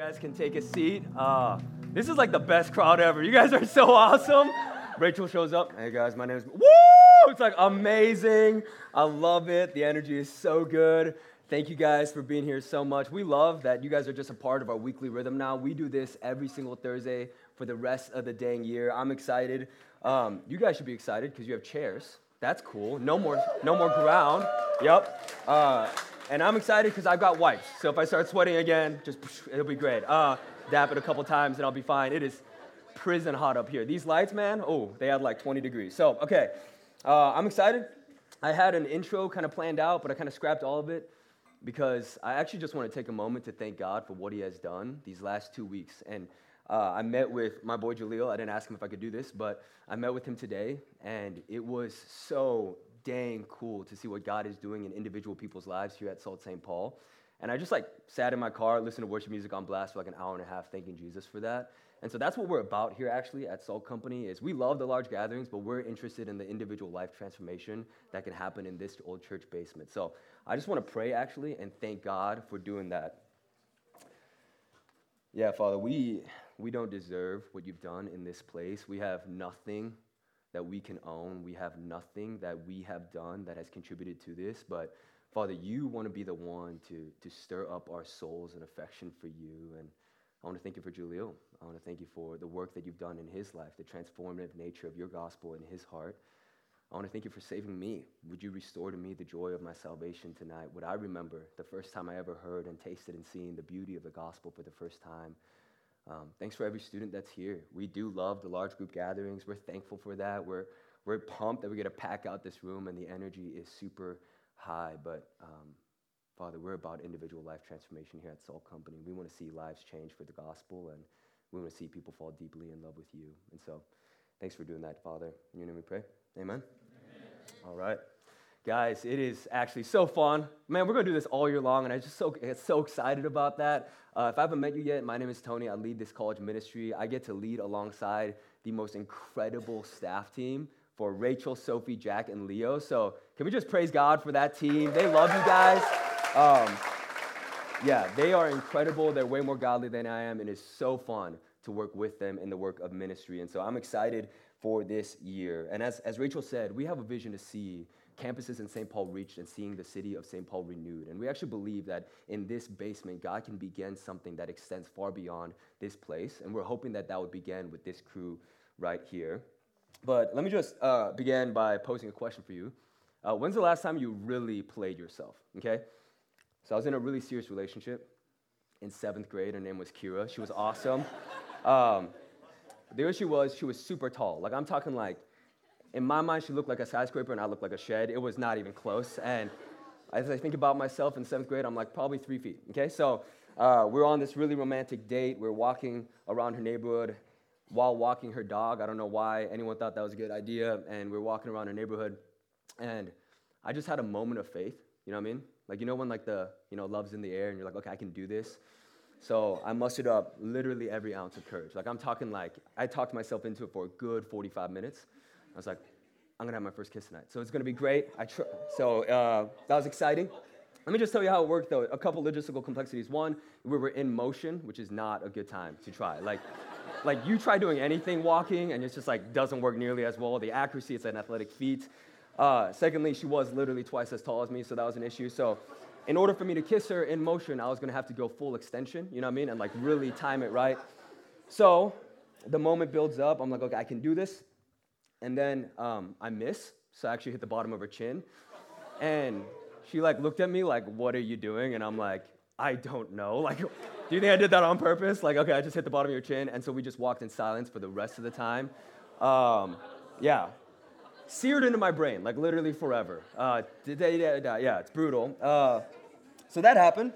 You guys can take a seat. Uh, this is like the best crowd ever. You guys are so awesome. Rachel shows up. Hey guys, my name is. Woo! It's like amazing. I love it. The energy is so good. Thank you guys for being here so much. We love that you guys are just a part of our weekly rhythm now. We do this every single Thursday for the rest of the dang year. I'm excited. Um, you guys should be excited because you have chairs. That's cool. No more, no more ground. Yep. Uh, and I'm excited because I've got wipes. So if I start sweating again, just it'll be great. Uh, dap it a couple times and I'll be fine. It is prison hot up here. These lights, man, oh, they had like 20 degrees. So, okay, uh, I'm excited. I had an intro kind of planned out, but I kind of scrapped all of it because I actually just want to take a moment to thank God for what He has done these last two weeks. And uh, I met with my boy Jaleel. I didn't ask him if I could do this, but I met with him today, and it was so dang cool to see what God is doing in individual people's lives here at Salt St. Paul. And I just like sat in my car, listened to worship music on blast for like an hour and a half, thanking Jesus for that. And so that's what we're about here actually at Salt Company is we love the large gatherings, but we're interested in the individual life transformation that can happen in this old church basement. So I just want to pray actually and thank God for doing that. Yeah, Father, we we don't deserve what you've done in this place. We have nothing that we can own. We have nothing that we have done that has contributed to this, but Father, you want to be the one to, to stir up our souls and affection for you. And I want to thank you for Julio. I want to thank you for the work that you've done in his life, the transformative nature of your gospel in his heart. I want to thank you for saving me. Would you restore to me the joy of my salvation tonight? Would I remember the first time I ever heard and tasted and seen the beauty of the gospel for the first time? Um, thanks for every student that's here. We do love the large group gatherings. We're thankful for that. We're, we're pumped that we get to pack out this room and the energy is super high. But um, Father, we're about individual life transformation here at Salt Company. We want to see lives change for the gospel and we want to see people fall deeply in love with you. And so thanks for doing that, Father. In your name we pray. Amen. Amen. All right. Guys, it is actually so fun. Man, we're going to do this all year long, and I just so get so excited about that. Uh, if I haven't met you yet, my name is Tony. I lead this college ministry. I get to lead alongside the most incredible staff team for Rachel, Sophie, Jack, and Leo. So can we just praise God for that team? They love you guys. Um, yeah, they are incredible. They're way more godly than I am, and it's so fun to work with them in the work of ministry. And so I'm excited for this year. And as, as Rachel said, we have a vision to see campuses in St. Paul reached and seeing the city of St. Paul renewed. And we actually believe that in this basement, God can begin something that extends far beyond this place. And we're hoping that that would begin with this crew right here. But let me just uh, begin by posing a question for you. Uh, when's the last time you really played yourself? Okay? So I was in a really serious relationship in seventh grade. Her name was Kira. She was awesome. Um, the issue was she was super tall. Like I'm talking like in my mind, she looked like a skyscraper and I looked like a shed. It was not even close. And as I think about myself in seventh grade, I'm like probably three feet. Okay, so uh, we're on this really romantic date. We're walking around her neighborhood while walking her dog. I don't know why anyone thought that was a good idea. And we're walking around her neighborhood, and I just had a moment of faith. You know what I mean? Like you know when like the you know love's in the air and you're like, okay, I can do this. So I mustered up literally every ounce of courage. Like I'm talking like I talked myself into it for a good 45 minutes. I was like, I'm gonna have my first kiss tonight. So it's gonna be great. I tr- so uh, that was exciting. Let me just tell you how it worked though. A couple logistical complexities. One, we were in motion, which is not a good time to try. Like, like you try doing anything walking and it's just like doesn't work nearly as well. The accuracy, it's an athletic feat. Uh, secondly, she was literally twice as tall as me, so that was an issue. So in order for me to kiss her in motion, I was gonna have to go full extension, you know what I mean? And like really time it right. So the moment builds up, I'm like, okay, I can do this. And then um, I miss, so I actually hit the bottom of her chin. And she like looked at me like, "What are you doing?" And I'm like, "I don't know. Like, do you think I did that on purpose? Like, okay, I just hit the bottom of your chin." And so we just walked in silence for the rest of the time. Um, yeah, seared into my brain, like literally forever. Uh, yeah, it's brutal. Uh, so that happened.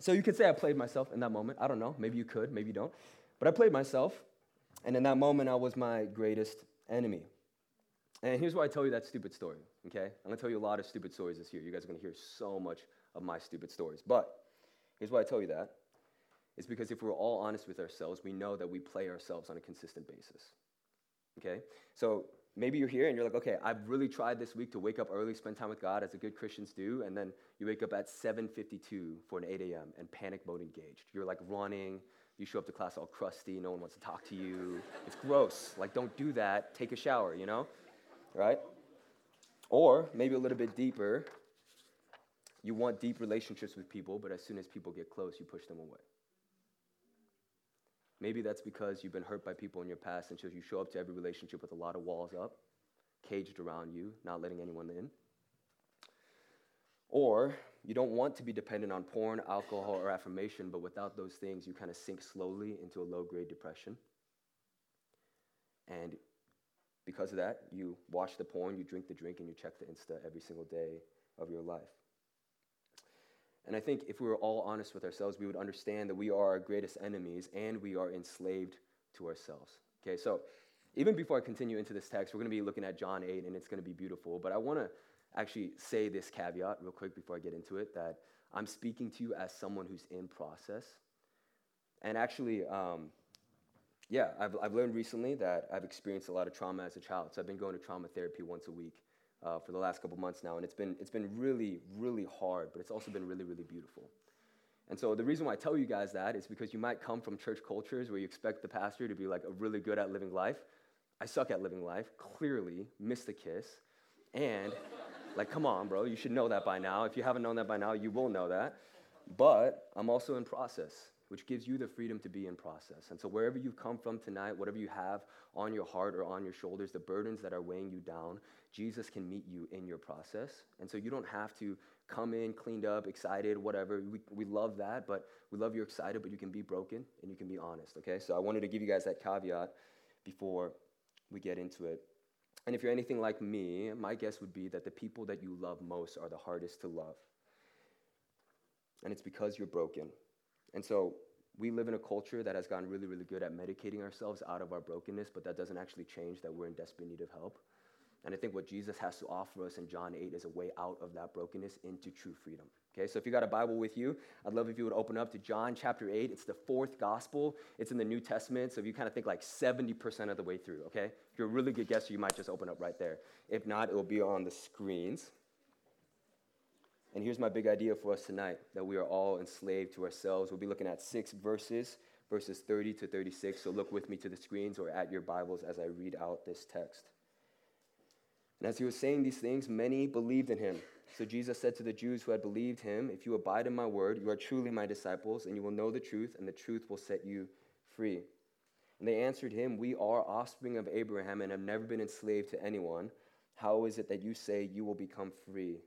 So you could say I played myself in that moment. I don't know. Maybe you could. Maybe you don't. But I played myself. And in that moment, I was my greatest enemy. And here's why I tell you that stupid story, okay? I'm gonna tell you a lot of stupid stories this year. You guys are gonna hear so much of my stupid stories. But here's why I tell you that. It's because if we're all honest with ourselves, we know that we play ourselves on a consistent basis. Okay? So maybe you're here and you're like, okay, I've really tried this week to wake up early, spend time with God as the good Christians do, and then you wake up at 7:52 for an 8 a.m. and panic mode engaged. You're like running. You show up to class all crusty. No one wants to talk to you. It's gross. Like, don't do that. Take a shower. You know, right? Or maybe a little bit deeper. You want deep relationships with people, but as soon as people get close, you push them away. Maybe that's because you've been hurt by people in your past, and so you show up to every relationship with a lot of walls up, caged around you, not letting anyone in. Or you don't want to be dependent on porn, alcohol, or affirmation, but without those things, you kind of sink slowly into a low grade depression. And because of that, you watch the porn, you drink the drink, and you check the Insta every single day of your life. And I think if we were all honest with ourselves, we would understand that we are our greatest enemies and we are enslaved to ourselves. Okay, so even before I continue into this text, we're going to be looking at John 8 and it's going to be beautiful. But I want to actually say this caveat real quick before I get into it that I'm speaking to you as someone who's in process. And actually, um, yeah, I've, I've learned recently that I've experienced a lot of trauma as a child. So I've been going to trauma therapy once a week uh, for the last couple months now, and it's been, it's been really, really hard, but it's also been really, really beautiful. And so the reason why I tell you guys that is because you might come from church cultures where you expect the pastor to be like really good at living life. I suck at living life, clearly, missed the kiss. And like, come on, bro, you should know that by now. If you haven't known that by now, you will know that. But I'm also in process which gives you the freedom to be in process. And so, wherever you've come from tonight, whatever you have on your heart or on your shoulders, the burdens that are weighing you down, Jesus can meet you in your process. And so, you don't have to come in cleaned up, excited, whatever. We, we love that, but we love you're excited, but you can be broken and you can be honest, okay? So, I wanted to give you guys that caveat before we get into it. And if you're anything like me, my guess would be that the people that you love most are the hardest to love. And it's because you're broken. And so we live in a culture that has gotten really, really good at medicating ourselves out of our brokenness, but that doesn't actually change that we're in desperate need of help. And I think what Jesus has to offer us in John 8 is a way out of that brokenness into true freedom. Okay, so if you got a Bible with you, I'd love if you would open up to John chapter 8. It's the fourth gospel. It's in the New Testament, so if you kind of think like 70% of the way through, okay? If you're a really good guesser, you might just open up right there. If not, it will be on the screens. And here's my big idea for us tonight that we are all enslaved to ourselves. We'll be looking at six verses, verses 30 to 36. So look with me to the screens or at your Bibles as I read out this text. And as he was saying these things, many believed in him. So Jesus said to the Jews who had believed him, If you abide in my word, you are truly my disciples, and you will know the truth, and the truth will set you free. And they answered him, We are offspring of Abraham and have never been enslaved to anyone. How is it that you say you will become free?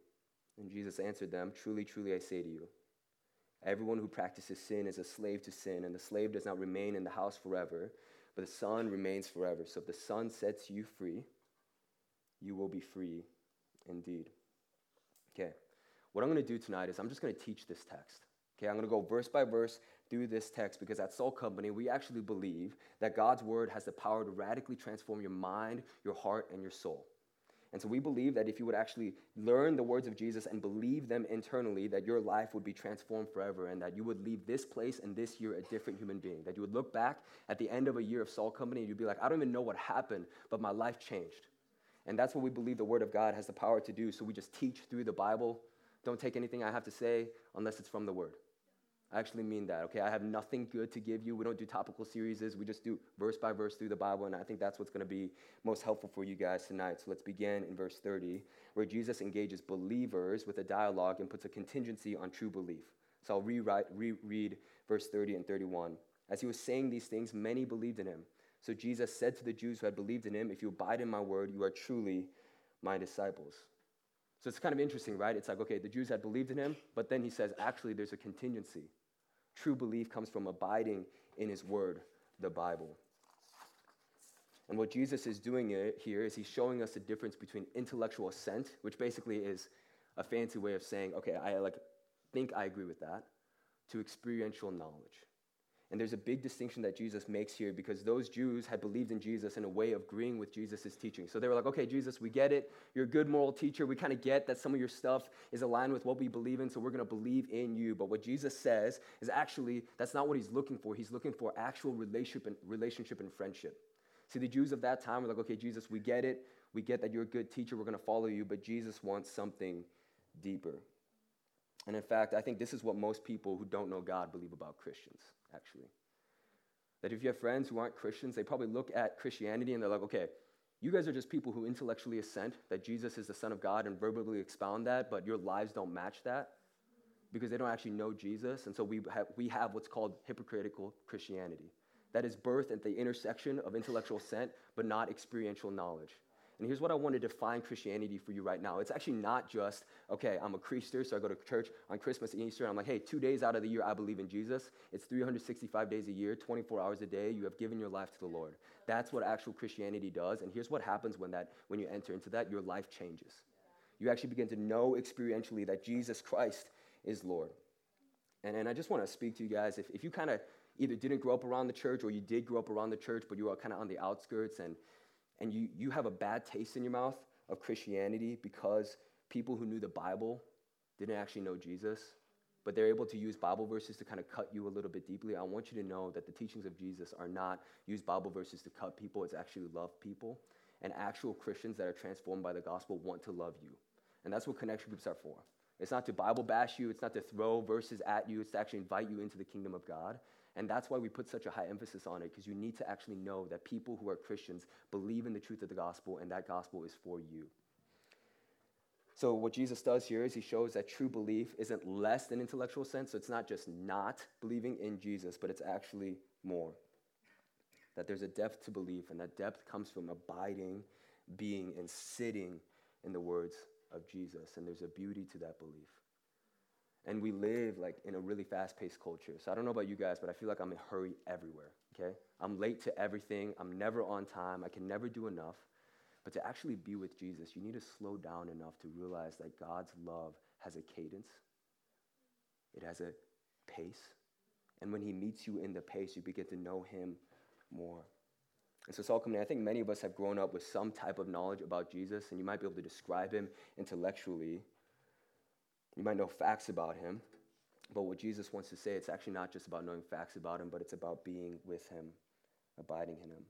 And Jesus answered them, Truly, truly, I say to you, everyone who practices sin is a slave to sin, and the slave does not remain in the house forever, but the Son remains forever. So if the Son sets you free, you will be free indeed. Okay, what I'm going to do tonight is I'm just going to teach this text. Okay, I'm going to go verse by verse through this text because at Salt Company, we actually believe that God's word has the power to radically transform your mind, your heart, and your soul. And so we believe that if you would actually learn the words of Jesus and believe them internally, that your life would be transformed forever and that you would leave this place and this year a different human being. That you would look back at the end of a year of Salt Company and you'd be like, I don't even know what happened, but my life changed. And that's what we believe the Word of God has the power to do. So we just teach through the Bible. Don't take anything I have to say unless it's from the Word. I actually mean that, okay? I have nothing good to give you. We don't do topical series, we just do verse by verse through the Bible, and I think that's what's going to be most helpful for you guys tonight. So let's begin in verse 30, where Jesus engages believers with a dialogue and puts a contingency on true belief. So I'll rewrite, reread verse 30 and 31. As he was saying these things, many believed in him. So Jesus said to the Jews who had believed in him, If you abide in my word, you are truly my disciples. So it's kind of interesting, right? It's like, okay, the Jews had believed in him, but then he says, actually, there's a contingency. True belief comes from abiding in his word, the Bible. And what Jesus is doing here is he's showing us the difference between intellectual assent, which basically is a fancy way of saying, okay, I like think I agree with that, to experiential knowledge. And there's a big distinction that Jesus makes here because those Jews had believed in Jesus in a way of agreeing with Jesus' teaching. So they were like, okay, Jesus, we get it. You're a good moral teacher. We kind of get that some of your stuff is aligned with what we believe in, so we're going to believe in you. But what Jesus says is actually, that's not what he's looking for. He's looking for actual relationship and, relationship and friendship. See, the Jews of that time were like, okay, Jesus, we get it. We get that you're a good teacher, we're going to follow you, but Jesus wants something deeper. And in fact, I think this is what most people who don't know God believe about Christians, actually. That if you have friends who aren't Christians, they probably look at Christianity and they're like, okay, you guys are just people who intellectually assent that Jesus is the Son of God and verbally expound that, but your lives don't match that because they don't actually know Jesus. And so we have, we have what's called hypocritical Christianity. That is birthed at the intersection of intellectual assent, but not experiential knowledge. And here's what I want to define Christianity for you right now. It's actually not just, okay, I'm a Christian, so I go to church on Christmas and Easter, and I'm like, hey, two days out of the year, I believe in Jesus. It's 365 days a year, 24 hours a day. You have given your life to the Lord. That's what actual Christianity does. And here's what happens when, that, when you enter into that your life changes. You actually begin to know experientially that Jesus Christ is Lord. And, and I just want to speak to you guys. If, if you kind of either didn't grow up around the church or you did grow up around the church, but you are kind of on the outskirts and and you, you have a bad taste in your mouth of Christianity because people who knew the Bible didn't actually know Jesus, but they're able to use Bible verses to kind of cut you a little bit deeply, I want you to know that the teachings of Jesus are not use Bible verses to cut people, it's actually love people. And actual Christians that are transformed by the gospel want to love you. And that's what connection groups are for. It's not to Bible bash you, it's not to throw verses at you, it's to actually invite you into the kingdom of God. And that's why we put such a high emphasis on it, because you need to actually know that people who are Christians believe in the truth of the gospel, and that gospel is for you. So, what Jesus does here is he shows that true belief isn't less than intellectual sense. So, it's not just not believing in Jesus, but it's actually more. That there's a depth to belief, and that depth comes from abiding, being, and sitting in the words of Jesus. And there's a beauty to that belief. And we live like in a really fast-paced culture. So I don't know about you guys, but I feel like I'm in a hurry everywhere, okay? I'm late to everything. I'm never on time. I can never do enough. But to actually be with Jesus, you need to slow down enough to realize that God's love has a cadence. It has a pace. And when he meets you in the pace, you begin to know him more. And so, Saul I think many of us have grown up with some type of knowledge about Jesus, and you might be able to describe him intellectually. You might know facts about him, but what Jesus wants to say, it's actually not just about knowing facts about him, but it's about being with him, abiding in him.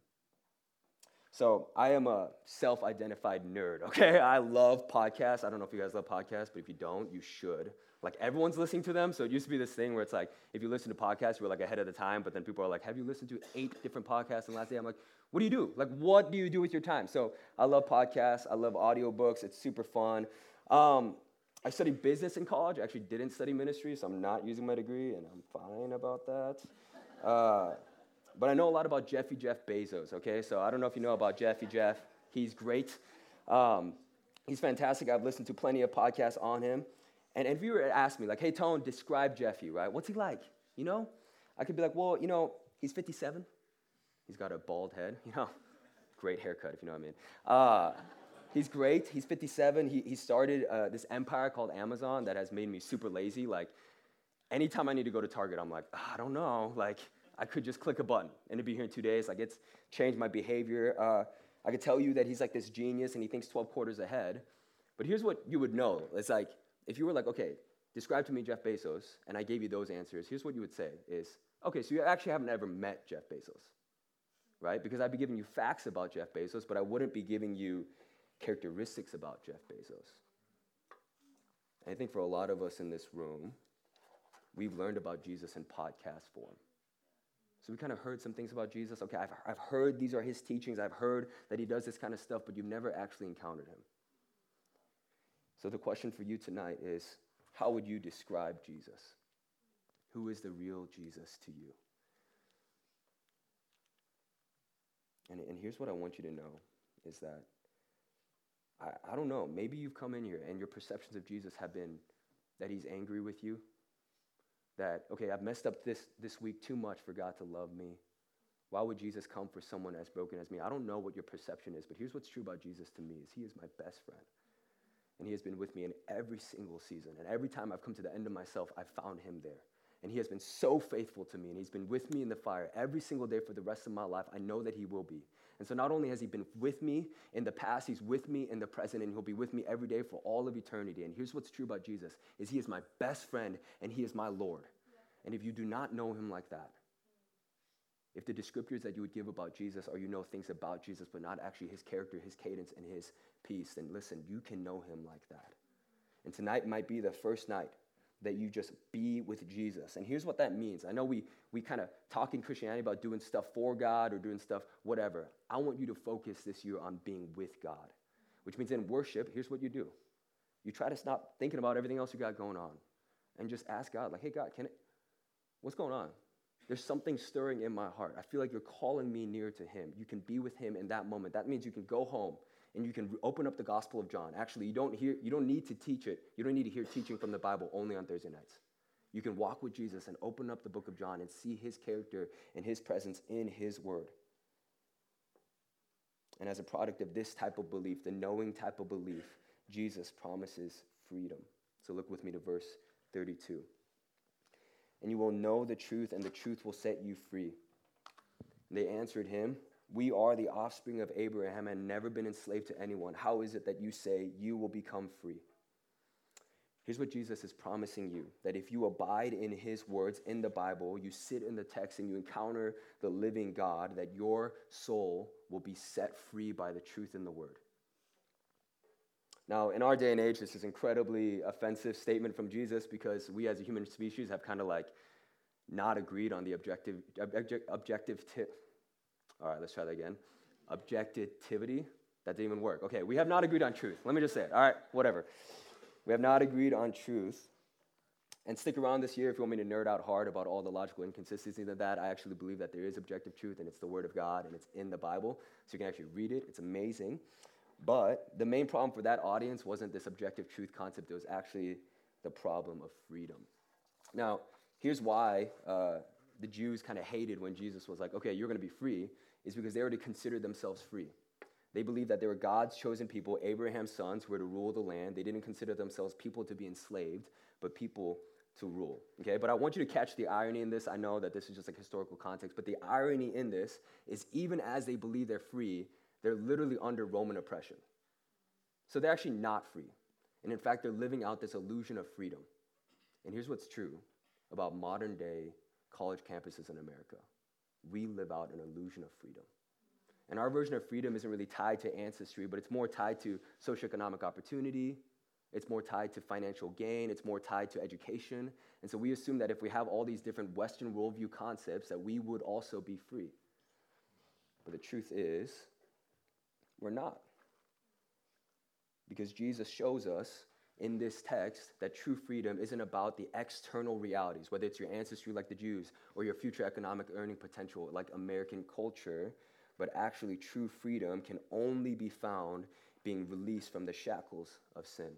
So I am a self-identified nerd, okay? I love podcasts. I don't know if you guys love podcasts, but if you don't, you should. Like everyone's listening to them. So it used to be this thing where it's like, if you listen to podcasts, you're like ahead of the time, but then people are like, have you listened to eight different podcasts in the last day? I'm like, what do you do? Like, what do you do with your time? So I love podcasts. I love audiobooks. It's super fun. Um, I studied business in college. I actually didn't study ministry, so I'm not using my degree, and I'm fine about that. Uh, but I know a lot about Jeffy Jeff Bezos, okay? So I don't know if you know about Jeffy Jeff. He's great. Um, he's fantastic. I've listened to plenty of podcasts on him. And if you were to ask me, like, hey, Tone, describe Jeffy, right? What's he like? You know? I could be like, well, you know, he's 57. He's got a bald head, you know? Great haircut, if you know what I mean. Uh, he's great. He's 57. He, he started uh, this empire called Amazon that has made me super lazy. Like, anytime I need to go to Target, I'm like, oh, I don't know. Like, I could just click a button and it'd be here in two days. Like, it's changed my behavior. Uh, I could tell you that he's like this genius and he thinks 12 quarters ahead. But here's what you would know. It's like, if you were like, okay, describe to me Jeff Bezos, and I gave you those answers, here's what you would say is, okay, so you actually haven't ever met Jeff Bezos, right? Because I'd be giving you facts about Jeff Bezos, but I wouldn't be giving you characteristics about Jeff Bezos. I think for a lot of us in this room, we've learned about Jesus in podcast form. So we kind of heard some things about Jesus. Okay, I've, I've heard these are his teachings. I've heard that he does this kind of stuff, but you've never actually encountered him. So the question for you tonight is how would you describe Jesus? Who is the real Jesus to you? And, and here's what I want you to know is that I, I don't know, maybe you've come in here and your perceptions of Jesus have been that he's angry with you. That, okay, I've messed up this, this week too much for God to love me. Why would Jesus come for someone as broken as me? I don't know what your perception is, but here's what's true about Jesus to me is he is my best friend. And he has been with me in every single season. And every time I've come to the end of myself, I've found him there. And he has been so faithful to me, and he's been with me in the fire every single day for the rest of my life. I know that he will be. And so not only has he been with me in the past, he's with me in the present, and he'll be with me every day for all of eternity. And here's what's true about Jesus is he is my best friend and he is my Lord. And if you do not know him like that, if the descriptors that you would give about Jesus or you know things about Jesus, but not actually his character, his cadence, and his peace, then listen, you can know him like that. And tonight might be the first night that you just be with Jesus. And here's what that means. I know we, we kind of talk in Christianity about doing stuff for God or doing stuff, whatever. I want you to focus this year on being with God, which means in worship, here's what you do you try to stop thinking about everything else you got going on and just ask God, like, hey, God, can it, what's going on? There's something stirring in my heart. I feel like you're calling me near to Him. You can be with Him in that moment. That means you can go home and you can open up the Gospel of John. Actually, you don't, hear, you don't need to teach it. You don't need to hear teaching from the Bible only on Thursday nights. You can walk with Jesus and open up the book of John and see his character and his presence in his word. And as a product of this type of belief, the knowing type of belief, Jesus promises freedom. So look with me to verse 32. And you will know the truth, and the truth will set you free. And they answered him, we are the offspring of Abraham and never been enslaved to anyone. How is it that you say you will become free? Here's what Jesus is promising you that if you abide in his words in the Bible, you sit in the text and you encounter the living God, that your soul will be set free by the truth in the word. Now, in our day and age, this is incredibly offensive statement from Jesus because we as a human species have kind of like not agreed on the objective, objective, objective tip all right, let's try that again. Objectivity. That didn't even work. Okay, we have not agreed on truth. Let me just say it. All right, whatever. We have not agreed on truth. And stick around this year if you want me to nerd out hard about all the logical inconsistencies of that. I actually believe that there is objective truth and it's the Word of God and it's in the Bible. So you can actually read it. It's amazing. But the main problem for that audience wasn't this objective truth concept, it was actually the problem of freedom. Now, here's why uh, the Jews kind of hated when Jesus was like, okay, you're going to be free is because they already considered themselves free. They believed that they were God's chosen people, Abraham's sons, who were to rule the land. They didn't consider themselves people to be enslaved, but people to rule. Okay, but I want you to catch the irony in this. I know that this is just like historical context, but the irony in this is even as they believe they're free, they're literally under Roman oppression. So they're actually not free. And in fact, they're living out this illusion of freedom. And here's what's true about modern day college campuses in America we live out an illusion of freedom. And our version of freedom isn't really tied to ancestry, but it's more tied to socioeconomic opportunity. It's more tied to financial gain. It's more tied to education. And so we assume that if we have all these different Western worldview concepts, that we would also be free. But the truth is, we're not. Because Jesus shows us in this text that true freedom isn't about the external realities, whether it's your ancestry like the Jews or your future economic earning potential like American culture, but actually true freedom can only be found being released from the shackles of sin.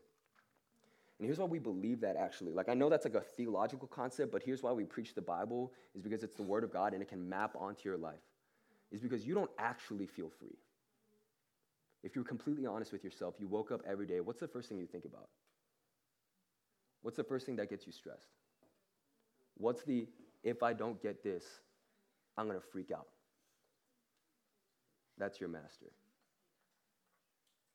And here's why we believe that actually. Like, I know that's like a theological concept, but here's why we preach the Bible is because it's the Word of God and it can map onto your life. Is because you don't actually feel free. If you're completely honest with yourself, you woke up every day, what's the first thing you think about? What's the first thing that gets you stressed? What's the, if I don't get this, I'm going to freak out? That's your master.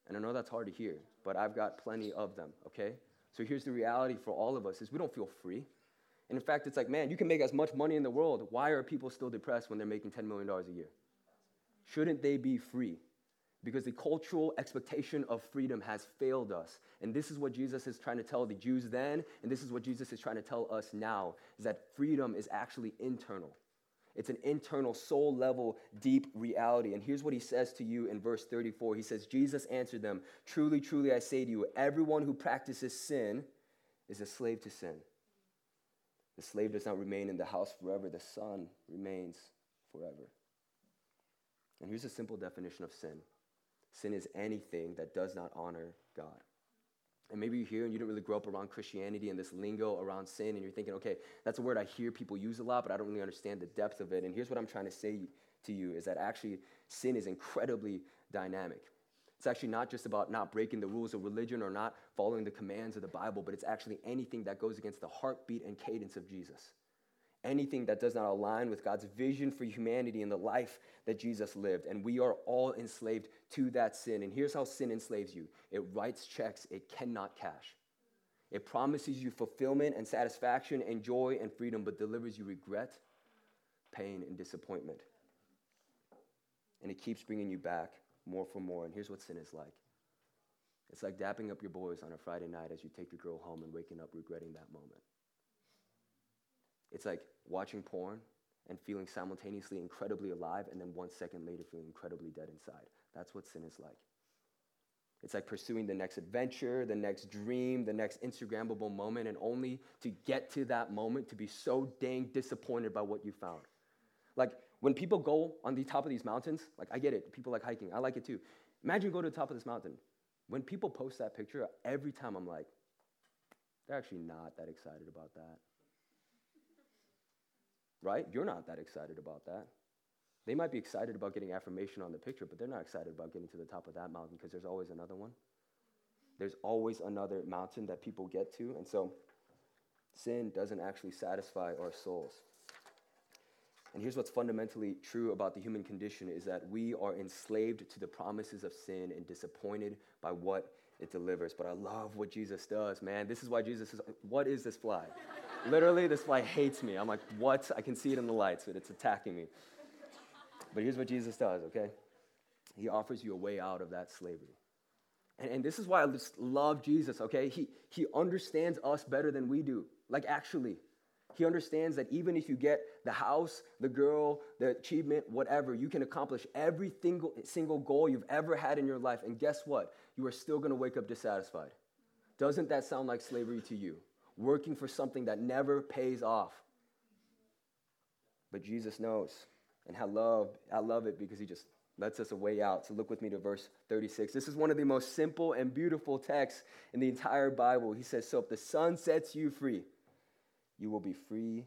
And I know that's hard to hear, but I've got plenty of them, okay? So here's the reality for all of us is we don't feel free. And in fact, it's like, man, you can make as much money in the world. Why are people still depressed when they're making $10 million a year? Shouldn't they be free? Because the cultural expectation of freedom has failed us. And this is what Jesus is trying to tell the Jews then, and this is what Jesus is trying to tell us now, is that freedom is actually internal. It's an internal, soul level, deep reality. And here's what he says to you in verse 34. He says, Jesus answered them, Truly, truly, I say to you, everyone who practices sin is a slave to sin. The slave does not remain in the house forever, the son remains forever. And here's a simple definition of sin Sin is anything that does not honor God. And maybe you're here and you didn't really grow up around Christianity and this lingo around sin, and you're thinking, okay, that's a word I hear people use a lot, but I don't really understand the depth of it. And here's what I'm trying to say to you is that actually sin is incredibly dynamic. It's actually not just about not breaking the rules of religion or not following the commands of the Bible, but it's actually anything that goes against the heartbeat and cadence of Jesus anything that does not align with God's vision for humanity and the life that Jesus lived. And we are all enslaved to that sin. And here's how sin enslaves you it writes checks it cannot cash. It promises you fulfillment and satisfaction and joy and freedom, but delivers you regret, pain, and disappointment. And it keeps bringing you back more for more. And here's what sin is like it's like dapping up your boys on a Friday night as you take your girl home and waking up regretting that moment. It's like watching porn and feeling simultaneously incredibly alive, and then one second later feeling incredibly dead inside. That's what sin is like. It's like pursuing the next adventure, the next dream, the next Instagrammable moment, and only to get to that moment to be so dang disappointed by what you found. Like when people go on the top of these mountains, like I get it, people like hiking, I like it too. Imagine go to the top of this mountain. When people post that picture, every time I'm like, they're actually not that excited about that. Right? You're not that excited about that. They might be excited about getting affirmation on the picture, but they're not excited about getting to the top of that mountain because there's always another one. There's always another mountain that people get to. And so sin doesn't actually satisfy our souls. And here's what's fundamentally true about the human condition is that we are enslaved to the promises of sin and disappointed by what it delivers. But I love what Jesus does, man. This is why Jesus is, what is this fly? Literally, this fly hates me. I'm like, what? I can see it in the lights, but it's attacking me. But here's what Jesus does, okay? He offers you a way out of that slavery. And, and this is why I just love Jesus, okay? He, he understands us better than we do. Like, actually, he understands that even if you get the house, the girl, the achievement, whatever, you can accomplish every single, single goal you've ever had in your life. And guess what? You are still going to wake up dissatisfied. Doesn't that sound like slavery to you? Working for something that never pays off. But Jesus knows. And I love, I love it because he just lets us a way out. So look with me to verse 36. This is one of the most simple and beautiful texts in the entire Bible. He says, So if the Son sets you free, you will be free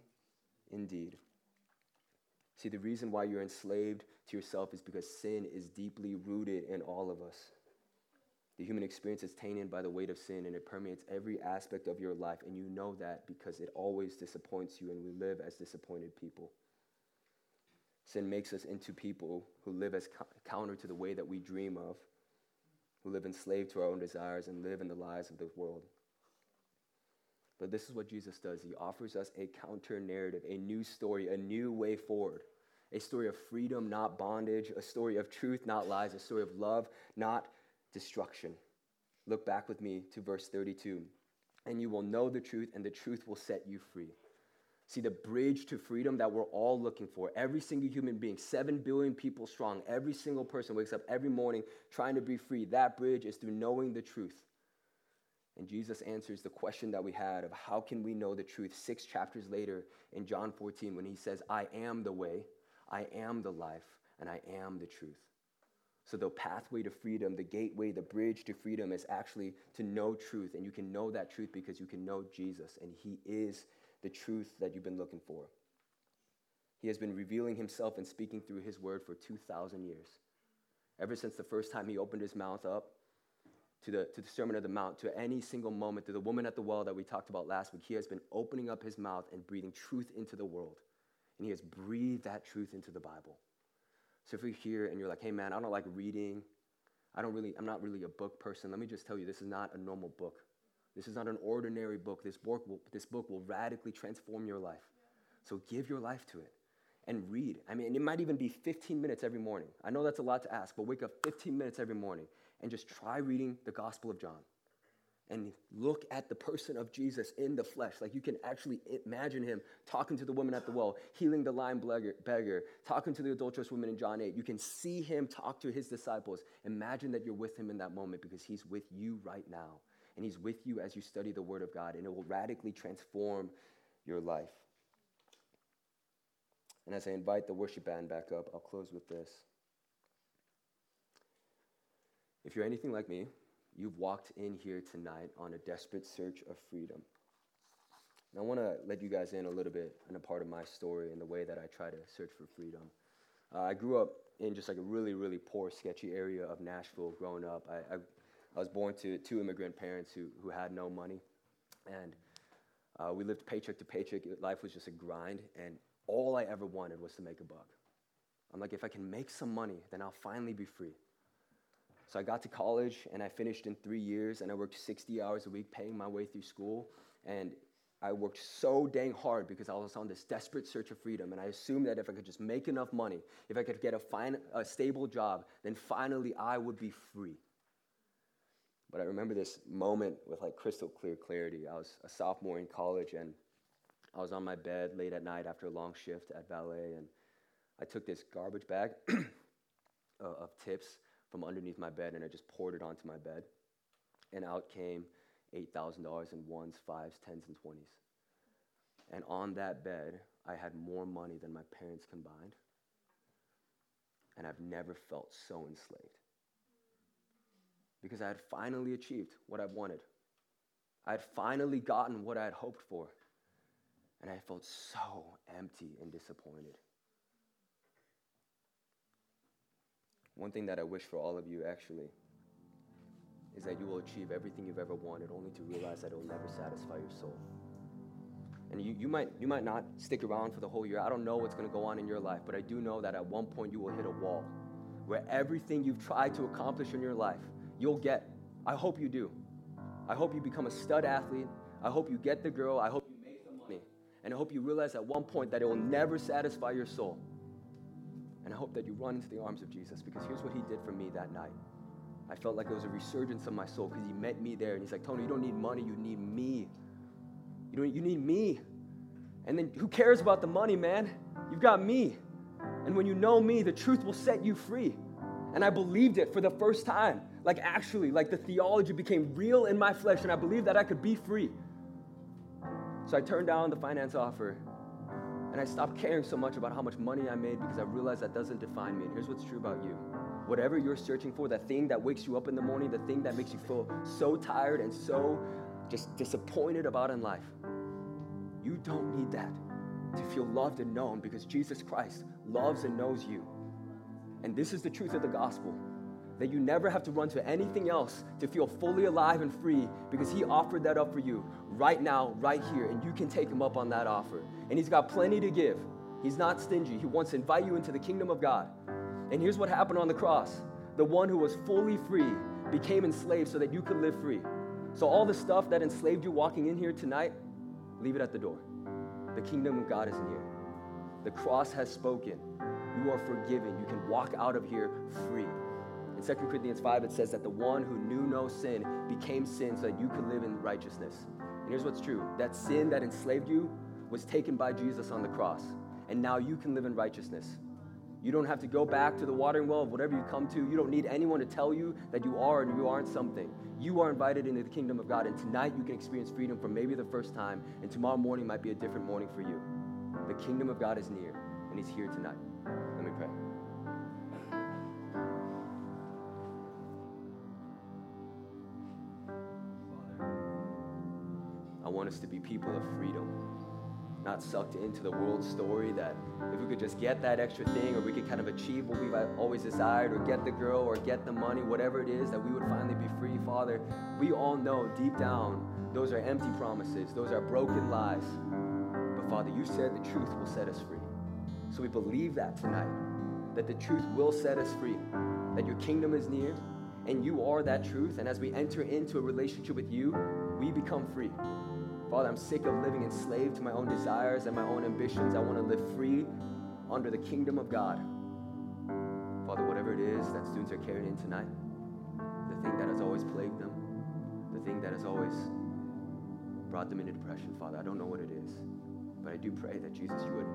indeed. See, the reason why you're enslaved to yourself is because sin is deeply rooted in all of us. The human experience is tainted by the weight of sin and it permeates every aspect of your life. And you know that because it always disappoints you, and we live as disappointed people. Sin makes us into people who live as counter to the way that we dream of, who live enslaved to our own desires and live in the lies of the world. But this is what Jesus does. He offers us a counter narrative, a new story, a new way forward. A story of freedom, not bondage, a story of truth, not lies, a story of love, not destruction. Look back with me to verse 32. And you will know the truth, and the truth will set you free. See, the bridge to freedom that we're all looking for. Every single human being, 7 billion people strong, every single person wakes up every morning trying to be free. That bridge is through knowing the truth. And Jesus answers the question that we had of how can we know the truth six chapters later in John 14 when he says, I am the way, I am the life, and I am the truth. So, the pathway to freedom, the gateway, the bridge to freedom is actually to know truth. And you can know that truth because you can know Jesus, and He is the truth that you've been looking for. He has been revealing himself and speaking through his word for 2,000 years. Ever since the first time he opened his mouth up to the, to the Sermon of the Mount, to any single moment, to the woman at the well that we talked about last week, he has been opening up his mouth and breathing truth into the world. And he has breathed that truth into the Bible. So if you're here and you're like, hey man, I don't like reading, I don't really, I'm not really a book person, let me just tell you, this is not a normal book. This is not an ordinary book. This book will, this book will radically transform your life. So give your life to it and read. I mean, it might even be 15 minutes every morning. I know that's a lot to ask, but wake up 15 minutes every morning and just try reading the Gospel of John and look at the person of Jesus in the flesh. Like you can actually imagine him talking to the woman at the well, healing the lame beggar, talking to the adulterous woman in John 8. You can see him talk to his disciples. Imagine that you're with him in that moment because he's with you right now and He's with you as you study the Word of God, and it will radically transform your life. And as I invite the worship band back up, I'll close with this. If you're anything like me, you've walked in here tonight on a desperate search of freedom. And I want to let you guys in a little bit on a part of my story and the way that I try to search for freedom. Uh, I grew up in just like a really, really poor, sketchy area of Nashville growing up. I, I I was born to two immigrant parents who, who had no money. And uh, we lived paycheck to paycheck. Life was just a grind. And all I ever wanted was to make a buck. I'm like, if I can make some money, then I'll finally be free. So I got to college and I finished in three years and I worked 60 hours a week paying my way through school. And I worked so dang hard because I was on this desperate search of freedom. And I assumed that if I could just make enough money, if I could get a, fine, a stable job, then finally I would be free. But I remember this moment with like crystal clear clarity. I was a sophomore in college and I was on my bed late at night after a long shift at ballet. And I took this garbage bag uh, of tips from underneath my bed and I just poured it onto my bed. And out came $8,000 in ones, fives, tens, and 20s. And on that bed, I had more money than my parents combined. And I've never felt so enslaved. Because I had finally achieved what I wanted. I had finally gotten what I had hoped for. And I felt so empty and disappointed. One thing that I wish for all of you actually is that you will achieve everything you've ever wanted, only to realize that it will never satisfy your soul. And you, you, might, you might not stick around for the whole year. I don't know what's going to go on in your life, but I do know that at one point you will hit a wall where everything you've tried to accomplish in your life, you'll get. I hope you do. I hope you become a stud athlete. I hope you get the girl. I hope you make the money. And I hope you realize at one point that it will never satisfy your soul. And I hope that you run into the arms of Jesus because here's what he did for me that night. I felt like it was a resurgence of my soul because he met me there and he's like, Tony, you don't need money, you need me. You, don't, you need me. And then who cares about the money, man? You've got me. And when you know me, the truth will set you free. And I believed it for the first time. Like, actually, like the theology became real in my flesh, and I believed that I could be free. So I turned down the finance offer, and I stopped caring so much about how much money I made because I realized that doesn't define me. And here's what's true about you whatever you're searching for, that thing that wakes you up in the morning, the thing that makes you feel so tired and so just disappointed about in life, you don't need that to feel loved and known because Jesus Christ loves and knows you. And this is the truth of the gospel that you never have to run to anything else to feel fully alive and free because He offered that up for you right now, right here, and you can take Him up on that offer. And He's got plenty to give. He's not stingy. He wants to invite you into the kingdom of God. And here's what happened on the cross the one who was fully free became enslaved so that you could live free. So, all the stuff that enslaved you walking in here tonight, leave it at the door. The kingdom of God is near. The cross has spoken. You are forgiven. You can walk out of here free. In 2 Corinthians 5, it says that the one who knew no sin became sin so that you could live in righteousness. And here's what's true that sin that enslaved you was taken by Jesus on the cross. And now you can live in righteousness. You don't have to go back to the watering well of whatever you come to. You don't need anyone to tell you that you are and you aren't something. You are invited into the kingdom of God, and tonight you can experience freedom for maybe the first time, and tomorrow morning might be a different morning for you. The kingdom of God is near, and He's here tonight. Want us to be people of freedom not sucked into the world story that if we could just get that extra thing or we could kind of achieve what we've always desired or get the girl or get the money, whatever it is, that we would finally be free, Father. We all know deep down those are empty promises, those are broken lies. But Father, you said the truth will set us free. So we believe that tonight, that the truth will set us free, that your kingdom is near and you are that truth. And as we enter into a relationship with you, we become free. Father, I'm sick of living enslaved to my own desires and my own ambitions. I want to live free under the kingdom of God. Father, whatever it is that students are carrying in tonight, the thing that has always plagued them, the thing that has always brought them into depression, Father, I don't know what it is. But I do pray that Jesus, you would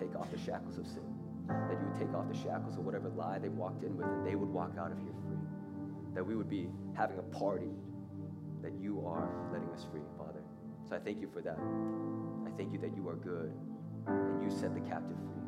take off the shackles of sin, that you would take off the shackles of whatever lie they walked in with, and they would walk out of here free. That we would be having a party that you are letting us free. So I thank you for that. I thank you that you are good and you set the captive free.